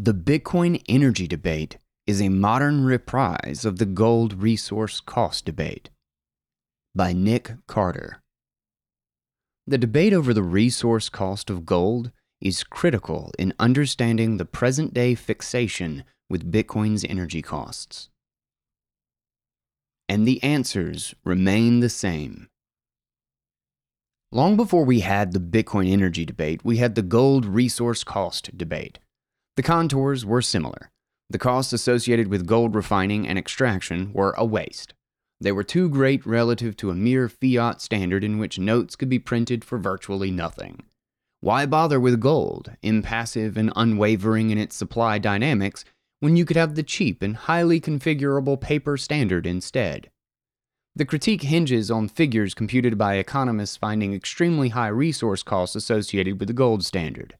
The Bitcoin energy debate is a modern reprise of the gold resource cost debate. By Nick Carter. The debate over the resource cost of gold is critical in understanding the present day fixation with Bitcoin's energy costs. And the answers remain the same. Long before we had the Bitcoin energy debate, we had the gold resource cost debate. The contours were similar. The costs associated with gold refining and extraction were a waste. They were too great relative to a mere fiat standard in which notes could be printed for virtually nothing. Why bother with gold, impassive and unwavering in its supply dynamics, when you could have the cheap and highly configurable paper standard instead? The critique hinges on figures computed by economists finding extremely high resource costs associated with the gold standard.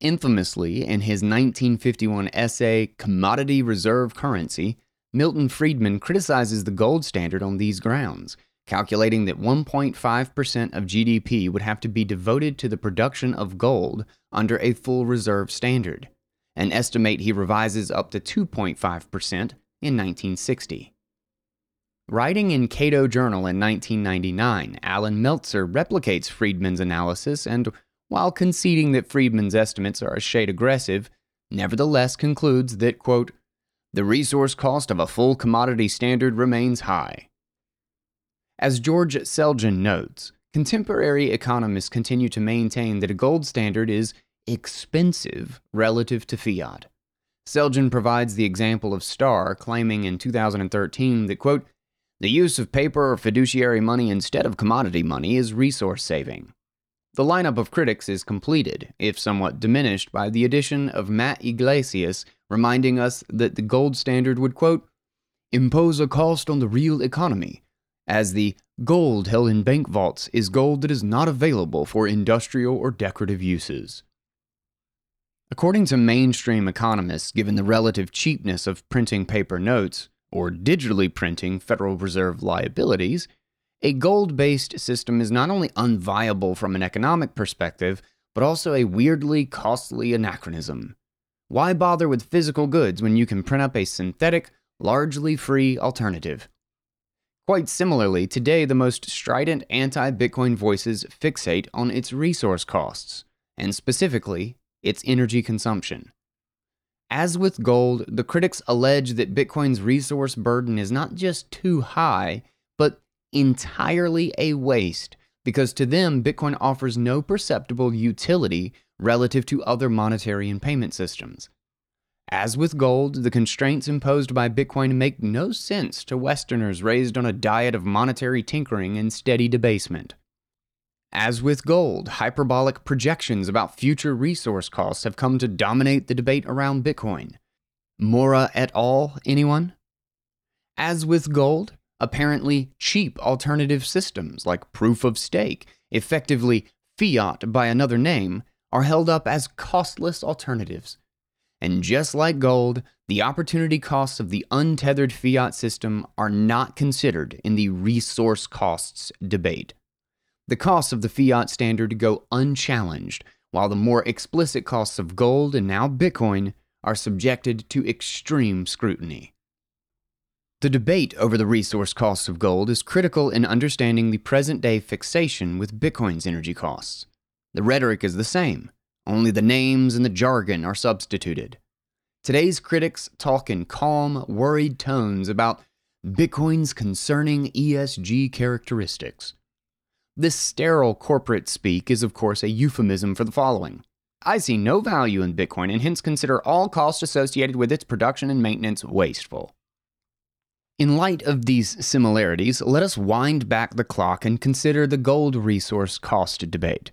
Infamously, in his 1951 essay Commodity Reserve Currency, Milton Friedman criticizes the gold standard on these grounds, calculating that 1.5% of GDP would have to be devoted to the production of gold under a full reserve standard, an estimate he revises up to 2.5% in 1960. Writing in Cato Journal in 1999, Allan Meltzer replicates Friedman's analysis and while conceding that Friedman's estimates are a shade aggressive, nevertheless concludes that, quote, the resource cost of a full commodity standard remains high. As George Selgin notes, contemporary economists continue to maintain that a gold standard is expensive relative to fiat. Selgin provides the example of Starr claiming in 2013 that, quote, the use of paper or fiduciary money instead of commodity money is resource saving. The lineup of critics is completed, if somewhat diminished, by the addition of Matt Yglesias reminding us that the gold standard would, quote, impose a cost on the real economy, as the gold held in bank vaults is gold that is not available for industrial or decorative uses. According to mainstream economists, given the relative cheapness of printing paper notes, or digitally printing Federal Reserve liabilities, a gold based system is not only unviable from an economic perspective, but also a weirdly costly anachronism. Why bother with physical goods when you can print up a synthetic, largely free alternative? Quite similarly, today the most strident anti Bitcoin voices fixate on its resource costs, and specifically, its energy consumption. As with gold, the critics allege that Bitcoin's resource burden is not just too high, entirely a waste because to them, Bitcoin offers no perceptible utility relative to other monetary and payment systems. As with gold, the constraints imposed by Bitcoin make no sense to Westerners raised on a diet of monetary tinkering and steady debasement. As with gold, hyperbolic projections about future resource costs have come to dominate the debate around Bitcoin. Mora et al., anyone? As with gold, apparently cheap alternative systems like proof of stake, effectively fiat by another name, are held up as costless alternatives. And just like gold, the opportunity costs of the untethered fiat system are not considered in the resource costs debate. The costs of the fiat standard go unchallenged, while the more explicit costs of gold and now Bitcoin are subjected to extreme scrutiny. The debate over the resource costs of gold is critical in understanding the present day fixation with Bitcoin's energy costs. The rhetoric is the same, only the names and the jargon are substituted. Today's critics talk in calm, worried tones about Bitcoin's concerning ESG characteristics. This sterile corporate speak is, of course, a euphemism for the following I see no value in Bitcoin and hence consider all costs associated with its production and maintenance wasteful. In light of these similarities, let us wind back the clock and consider the gold resource cost debate.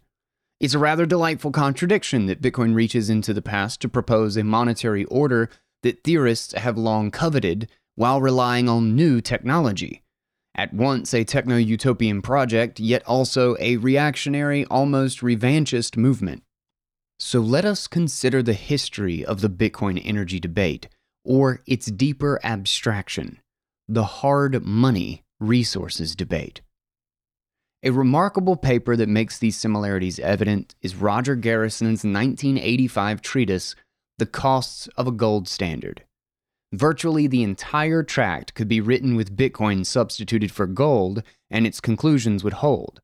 It's a rather delightful contradiction that Bitcoin reaches into the past to propose a monetary order that theorists have long coveted while relying on new technology. At once a techno utopian project, yet also a reactionary, almost revanchist movement. So let us consider the history of the Bitcoin energy debate, or its deeper abstraction the hard money resources debate. A remarkable paper that makes these similarities evident is Roger Garrison's 1985 treatise, The Costs of a Gold Standard. Virtually the entire tract could be written with Bitcoin substituted for gold, and its conclusions would hold.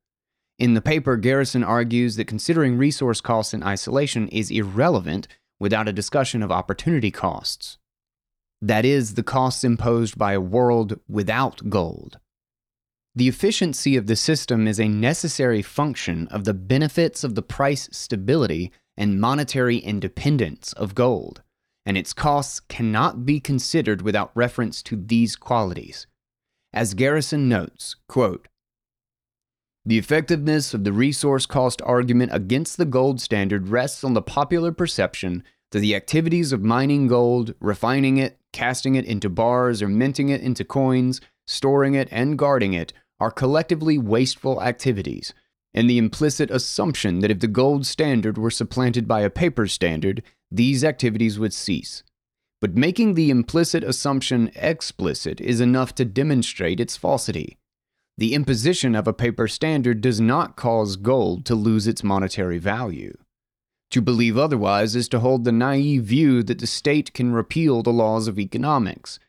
In the paper, Garrison argues that considering resource costs in isolation is irrelevant without a discussion of opportunity costs. That is, the costs imposed by a world without gold. The efficiency of the system is a necessary function of the benefits of the price stability and monetary independence of gold, and its costs cannot be considered without reference to these qualities. As Garrison notes, quote, the effectiveness of the resource cost argument against the gold standard rests on the popular perception that the activities of mining gold, refining it, casting it into bars, or minting it into coins, storing it, and guarding it are collectively wasteful activities, and the implicit assumption that if the gold standard were supplanted by a paper standard, these activities would cease. But making the implicit assumption explicit is enough to demonstrate its falsity. The imposition of a paper standard does not cause gold to lose its monetary value. To believe otherwise is to hold the naive view that the state can repeal the laws of economics.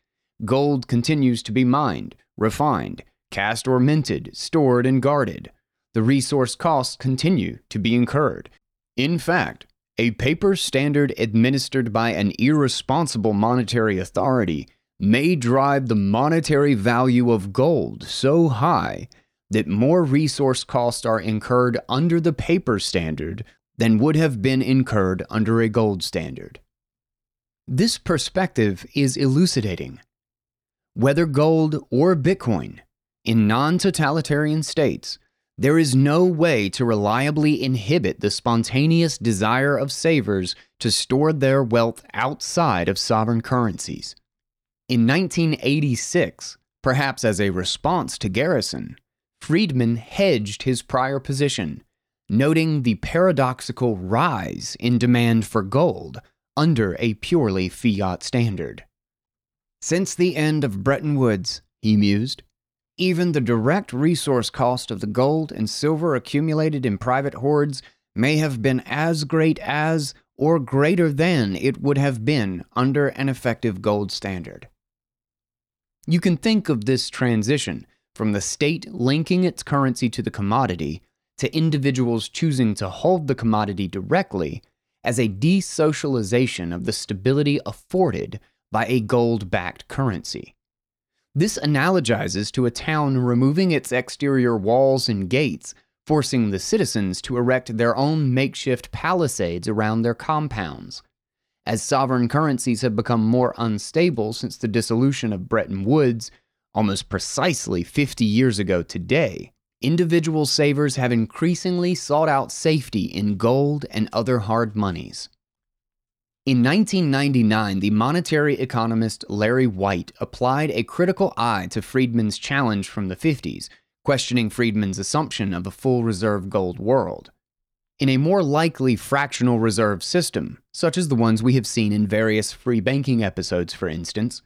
Gold continues to be mined, refined, cast or minted, stored, and guarded. The resource costs continue to be incurred. In fact, a paper standard administered by an irresponsible monetary authority may drive the monetary value of gold so high that more resource costs are incurred under the paper standard than would have been incurred under a gold standard. This perspective is elucidating. Whether gold or Bitcoin, in non totalitarian states, there is no way to reliably inhibit the spontaneous desire of savers to store their wealth outside of sovereign currencies. In 1986, perhaps as a response to Garrison, Friedman hedged his prior position, noting the paradoxical rise in demand for gold under a purely fiat standard. Since the end of Bretton Woods, he mused, even the direct resource cost of the gold and silver accumulated in private hoards may have been as great as or greater than it would have been under an effective gold standard. You can think of this transition from the state linking its currency to the commodity to individuals choosing to hold the commodity directly as a desocialization of the stability afforded by a gold backed currency. This analogizes to a town removing its exterior walls and gates, forcing the citizens to erect their own makeshift palisades around their compounds. As sovereign currencies have become more unstable since the dissolution of Bretton Woods, almost precisely 50 years ago today, individual savers have increasingly sought out safety in gold and other hard monies. In 1999, the monetary economist Larry White applied a critical eye to Friedman's challenge from the 50s, questioning Friedman's assumption of a full reserve gold world. In a more likely fractional reserve system, such as the ones we have seen in various free banking episodes, for instance,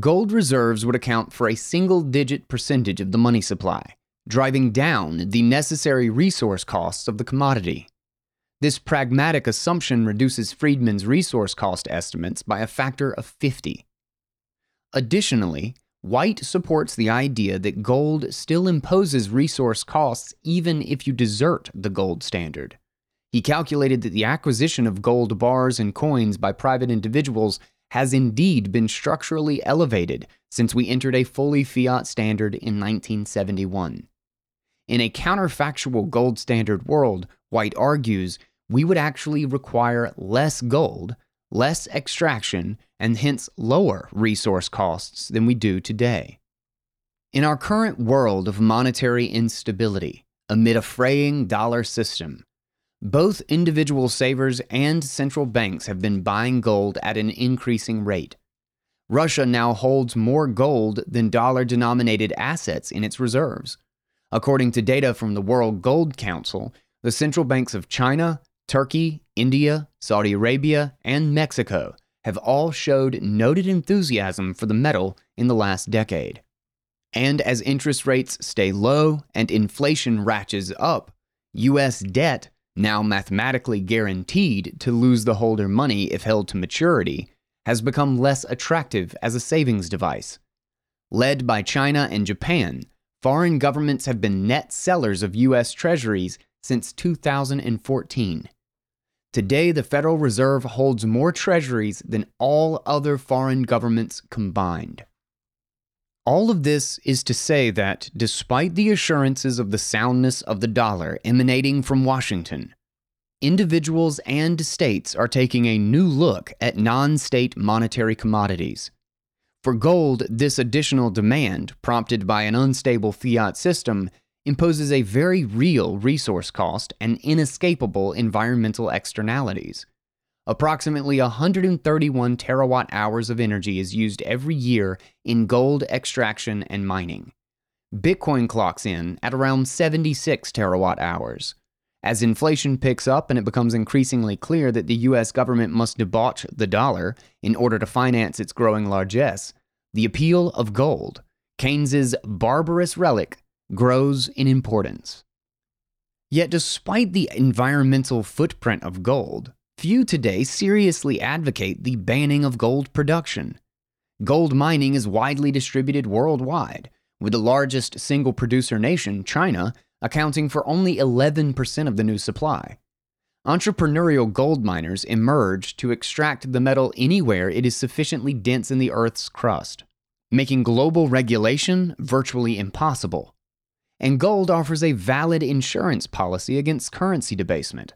gold reserves would account for a single digit percentage of the money supply, driving down the necessary resource costs of the commodity. This pragmatic assumption reduces Friedman's resource cost estimates by a factor of 50. Additionally, White supports the idea that gold still imposes resource costs even if you desert the gold standard. He calculated that the acquisition of gold bars and coins by private individuals has indeed been structurally elevated since we entered a fully fiat standard in 1971. In a counterfactual gold standard world, White argues, we would actually require less gold, less extraction, and hence lower resource costs than we do today. In our current world of monetary instability, amid a fraying dollar system, both individual savers and central banks have been buying gold at an increasing rate. Russia now holds more gold than dollar denominated assets in its reserves. According to data from the World Gold Council, the central banks of China, Turkey, India, Saudi Arabia, and Mexico have all showed noted enthusiasm for the metal in the last decade. And as interest rates stay low and inflation ratchets up, U.S. debt now mathematically guaranteed to lose the holder money if held to maturity, has become less attractive as a savings device. Led by China and Japan, foreign governments have been net sellers of U.S. Treasuries since 2014. Today, the Federal Reserve holds more treasuries than all other foreign governments combined. All of this is to say that, despite the assurances of the soundness of the dollar emanating from Washington, individuals and states are taking a new look at non state monetary commodities. For gold, this additional demand, prompted by an unstable fiat system, imposes a very real resource cost and inescapable environmental externalities. Approximately 131 terawatt hours of energy is used every year in gold extraction and mining. Bitcoin clocks in at around 76 terawatt hours. As inflation picks up and it becomes increasingly clear that the US government must debauch the dollar in order to finance its growing largesse, the appeal of gold, Keynes's barbarous relic, grows in importance. Yet, despite the environmental footprint of gold, few today seriously advocate the banning of gold production. Gold mining is widely distributed worldwide, with the largest single producer nation, China, accounting for only 11% of the new supply. Entrepreneurial gold miners emerge to extract the metal anywhere it is sufficiently dense in the Earth's crust, making global regulation virtually impossible. And gold offers a valid insurance policy against currency debasement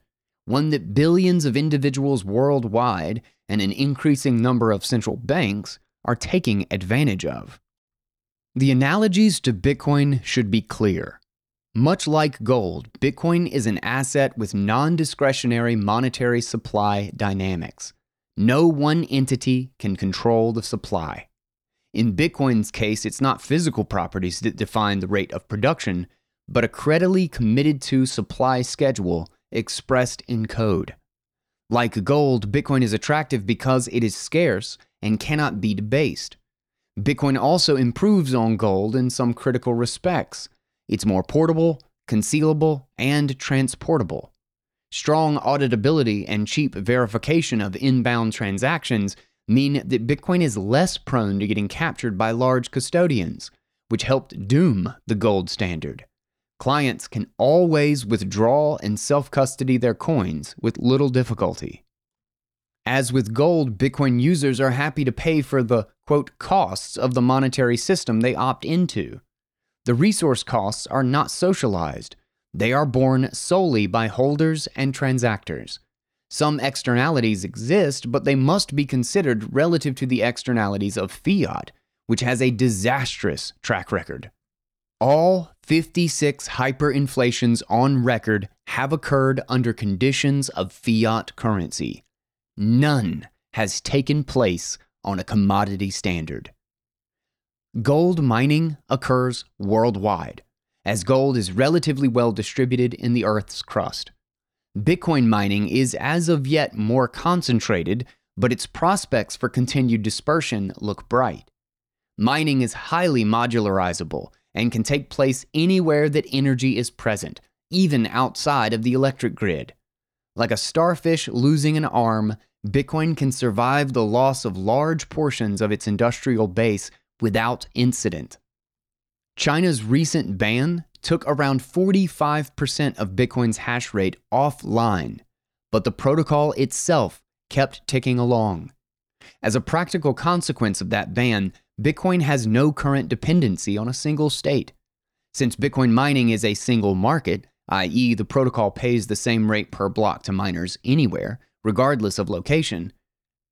one that billions of individuals worldwide and an increasing number of central banks are taking advantage of. The analogies to Bitcoin should be clear. Much like gold, Bitcoin is an asset with non discretionary monetary supply dynamics. No one entity can control the supply. In Bitcoin's case, it's not physical properties that define the rate of production, but a credibly committed to supply schedule expressed in code. Like gold, Bitcoin is attractive because it is scarce and cannot be debased. Bitcoin also improves on gold in some critical respects. It's more portable, concealable, and transportable. Strong auditability and cheap verification of inbound transactions mean that Bitcoin is less prone to getting captured by large custodians, which helped doom the gold standard. Clients can always withdraw and self custody their coins with little difficulty. As with gold, Bitcoin users are happy to pay for the quote costs of the monetary system they opt into. The resource costs are not socialized, they are borne solely by holders and transactors. Some externalities exist, but they must be considered relative to the externalities of fiat, which has a disastrous track record. All 56 hyperinflations on record have occurred under conditions of fiat currency. None has taken place on a commodity standard. Gold mining occurs worldwide, as gold is relatively well distributed in the Earth's crust. Bitcoin mining is as of yet more concentrated, but its prospects for continued dispersion look bright. Mining is highly modularizable and can take place anywhere that energy is present, even outside of the electric grid. Like a starfish losing an arm, Bitcoin can survive the loss of large portions of its industrial base without incident. China's recent ban took around 45% of Bitcoin's hash rate offline, but the protocol itself kept ticking along. As a practical consequence of that ban, Bitcoin has no current dependency on a single state. Since Bitcoin mining is a single market, i.e., the protocol pays the same rate per block to miners anywhere, regardless of location,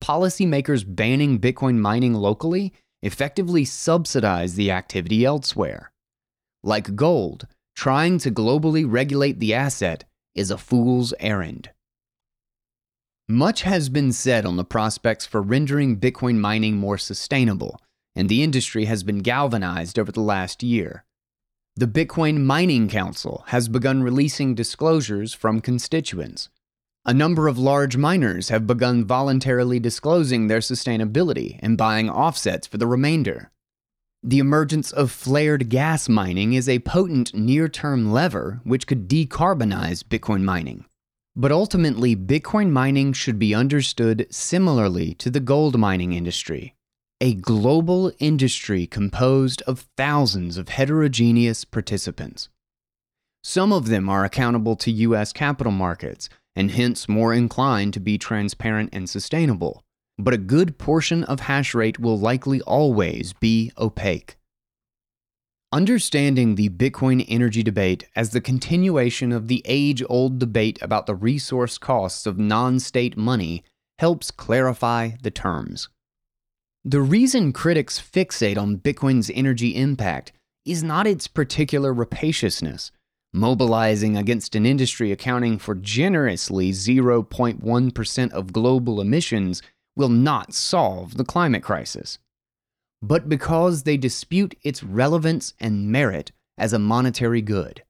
policymakers banning Bitcoin mining locally effectively subsidize the activity elsewhere. Like gold, trying to globally regulate the asset is a fool's errand. Much has been said on the prospects for rendering Bitcoin mining more sustainable and the industry has been galvanized over the last year. The Bitcoin Mining Council has begun releasing disclosures from constituents. A number of large miners have begun voluntarily disclosing their sustainability and buying offsets for the remainder. The emergence of flared gas mining is a potent near term lever which could decarbonize Bitcoin mining. But ultimately, Bitcoin mining should be understood similarly to the gold mining industry a global industry composed of thousands of heterogeneous participants. Some of them are accountable to U.S. capital markets and hence more inclined to be transparent and sustainable, but a good portion of hash rate will likely always be opaque. Understanding the Bitcoin energy debate as the continuation of the age old debate about the resource costs of non state money helps clarify the terms. The reason critics fixate on Bitcoin's energy impact is not its particular rapaciousness, mobilizing against an industry accounting for generously 0.1% of global emissions will not solve the climate crisis, but because they dispute its relevance and merit as a monetary good.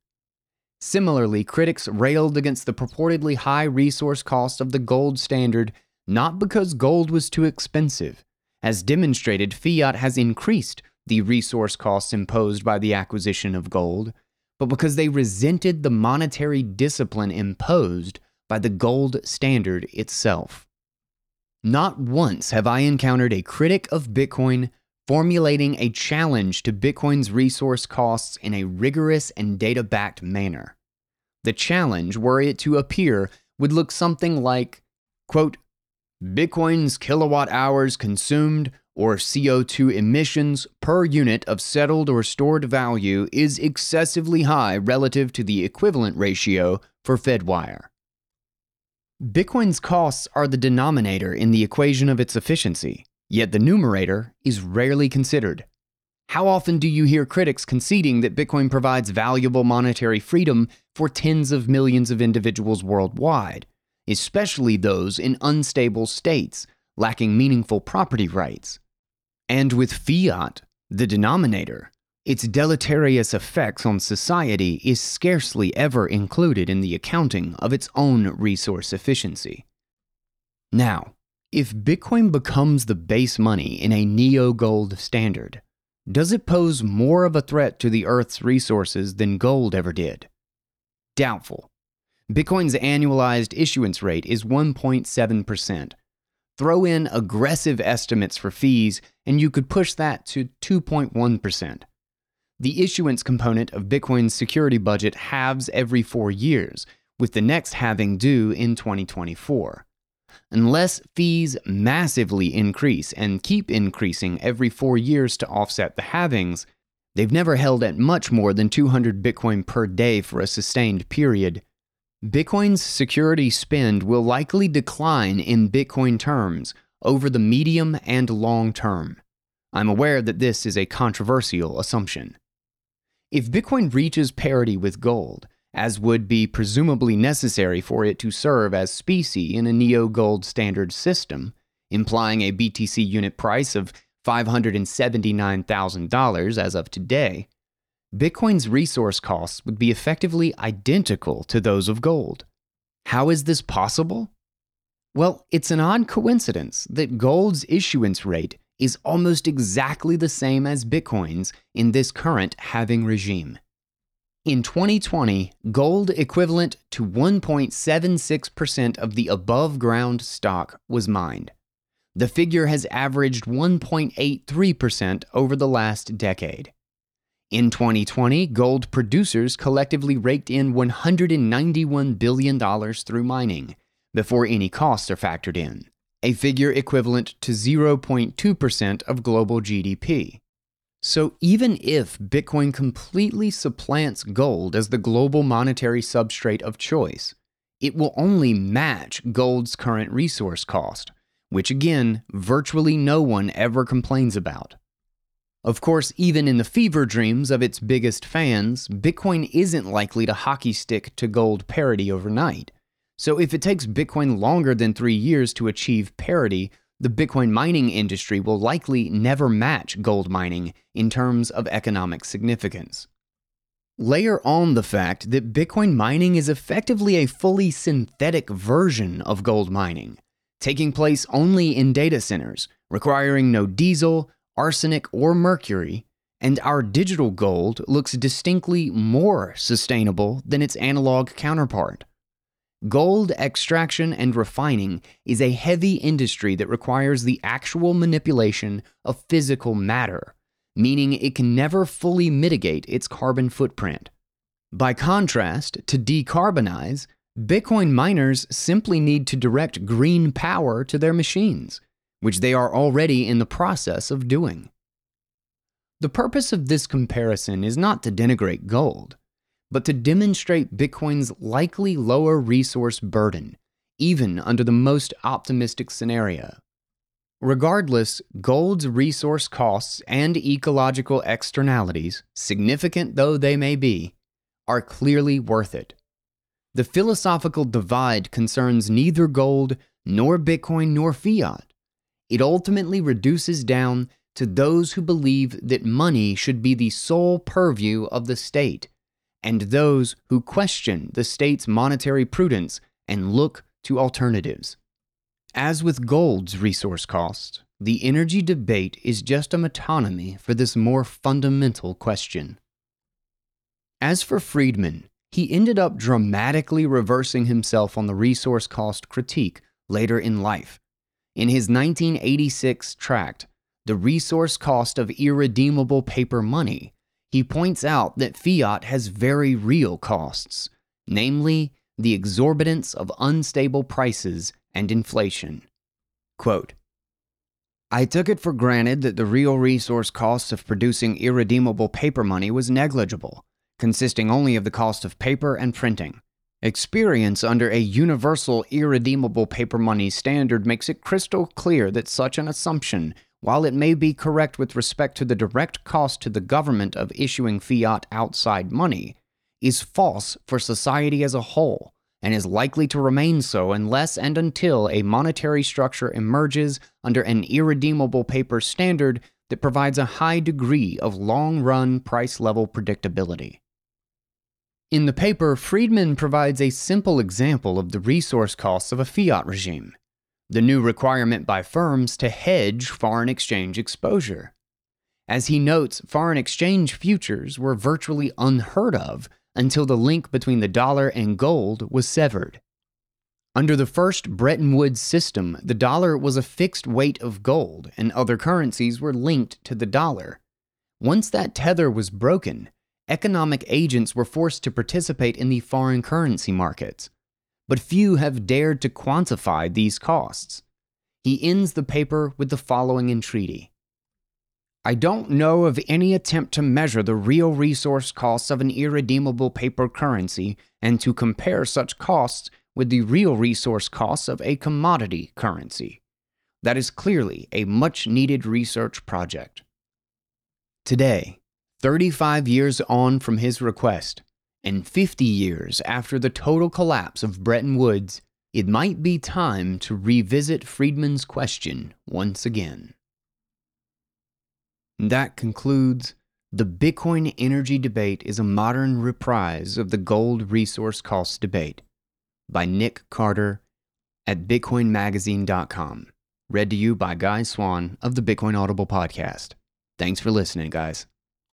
Similarly, critics railed against the purportedly high resource cost of the gold standard not because gold was too expensive, as demonstrated, fiat has increased the resource costs imposed by the acquisition of gold, but because they resented the monetary discipline imposed by the gold standard itself. Not once have I encountered a critic of Bitcoin formulating a challenge to Bitcoin's resource costs in a rigorous and data backed manner. The challenge, were it to appear, would look something like, quote, Bitcoin's kilowatt hours consumed or CO2 emissions per unit of settled or stored value is excessively high relative to the equivalent ratio for Fedwire. Bitcoin's costs are the denominator in the equation of its efficiency, yet the numerator is rarely considered. How often do you hear critics conceding that Bitcoin provides valuable monetary freedom for tens of millions of individuals worldwide? especially those in unstable states lacking meaningful property rights. And with fiat, the denominator, its deleterious effects on society is scarcely ever included in the accounting of its own resource efficiency. Now, if Bitcoin becomes the base money in a neo gold standard, does it pose more of a threat to the Earth's resources than gold ever did? Doubtful. Bitcoin's annualized issuance rate is 1.7%. Throw in aggressive estimates for fees, and you could push that to 2.1%. The issuance component of Bitcoin's security budget halves every four years, with the next halving due in 2024. Unless fees massively increase and keep increasing every four years to offset the halvings, they've never held at much more than 200 Bitcoin per day for a sustained period, Bitcoin's security spend will likely decline in Bitcoin terms over the medium and long term. I'm aware that this is a controversial assumption. If Bitcoin reaches parity with gold, as would be presumably necessary for it to serve as specie in a neo gold standard system, implying a BTC unit price of $579,000 as of today, Bitcoin's resource costs would be effectively identical to those of gold. How is this possible? Well, it's an odd coincidence that gold's issuance rate is almost exactly the same as Bitcoin's in this current halving regime. In 2020, gold equivalent to 1.76% of the above ground stock was mined. The figure has averaged 1.83% over the last decade. In 2020, gold producers collectively raked in $191 billion through mining before any costs are factored in, a figure equivalent to 0.2% of global GDP. So, even if Bitcoin completely supplants gold as the global monetary substrate of choice, it will only match gold's current resource cost, which again, virtually no one ever complains about. Of course, even in the fever dreams of its biggest fans, Bitcoin isn't likely to hockey stick to gold parity overnight. So, if it takes Bitcoin longer than three years to achieve parity, the Bitcoin mining industry will likely never match gold mining in terms of economic significance. Layer on the fact that Bitcoin mining is effectively a fully synthetic version of gold mining, taking place only in data centers, requiring no diesel, arsenic, or mercury, and our digital gold looks distinctly more sustainable than its analog counterpart. Gold extraction and refining is a heavy industry that requires the actual manipulation of physical matter, meaning it can never fully mitigate its carbon footprint. By contrast, to decarbonize, Bitcoin miners simply need to direct green power to their machines, which they are already in the process of doing. The purpose of this comparison is not to denigrate gold but to demonstrate Bitcoin's likely lower resource burden, even under the most optimistic scenario. Regardless, gold's resource costs and ecological externalities, significant though they may be, are clearly worth it. The philosophical divide concerns neither gold, nor Bitcoin, nor fiat. It ultimately reduces down to those who believe that money should be the sole purview of the state and those who question the state's monetary prudence and look to alternatives. As with gold's resource cost, the energy debate is just a metonymy for this more fundamental question. As for Friedman, he ended up dramatically reversing himself on the resource cost critique later in life. In his 1986 tract, The Resource Cost of Irredeemable Paper Money, he points out that fiat has very real costs, namely the exorbitance of unstable prices and inflation. Quote, I took it for granted that the real resource cost of producing irredeemable paper money was negligible, consisting only of the cost of paper and printing. Experience under a universal irredeemable paper money standard makes it crystal clear that such an assumption while it may be correct with respect to the direct cost to the government of issuing fiat outside money, is false for society as a whole and is likely to remain so unless and until a monetary structure emerges under an irredeemable paper standard that provides a high degree of long run price level predictability. In the paper, Friedman provides a simple example of the resource costs of a fiat regime the new requirement by firms to hedge foreign exchange exposure. As he notes, foreign exchange futures were virtually unheard of until the link between the dollar and gold was severed. Under the first Bretton Woods system, the dollar was a fixed weight of gold, and other currencies were linked to the dollar. Once that tether was broken, economic agents were forced to participate in the foreign currency markets but few have dared to quantify these costs. He ends the paper with the following entreaty I don't know of any attempt to measure the real resource costs of an irredeemable paper currency and to compare such costs with the real resource costs of a commodity currency. That is clearly a much needed research project. Today, 35 years on from his request, and 50 years after the total collapse of Bretton Woods, it might be time to revisit Friedman's question once again. That concludes The Bitcoin Energy Debate is a Modern Reprise of the Gold Resource Cost Debate by Nick Carter at BitcoinMagazine.com. Read to you by Guy Swan of the Bitcoin Audible Podcast. Thanks for listening, guys.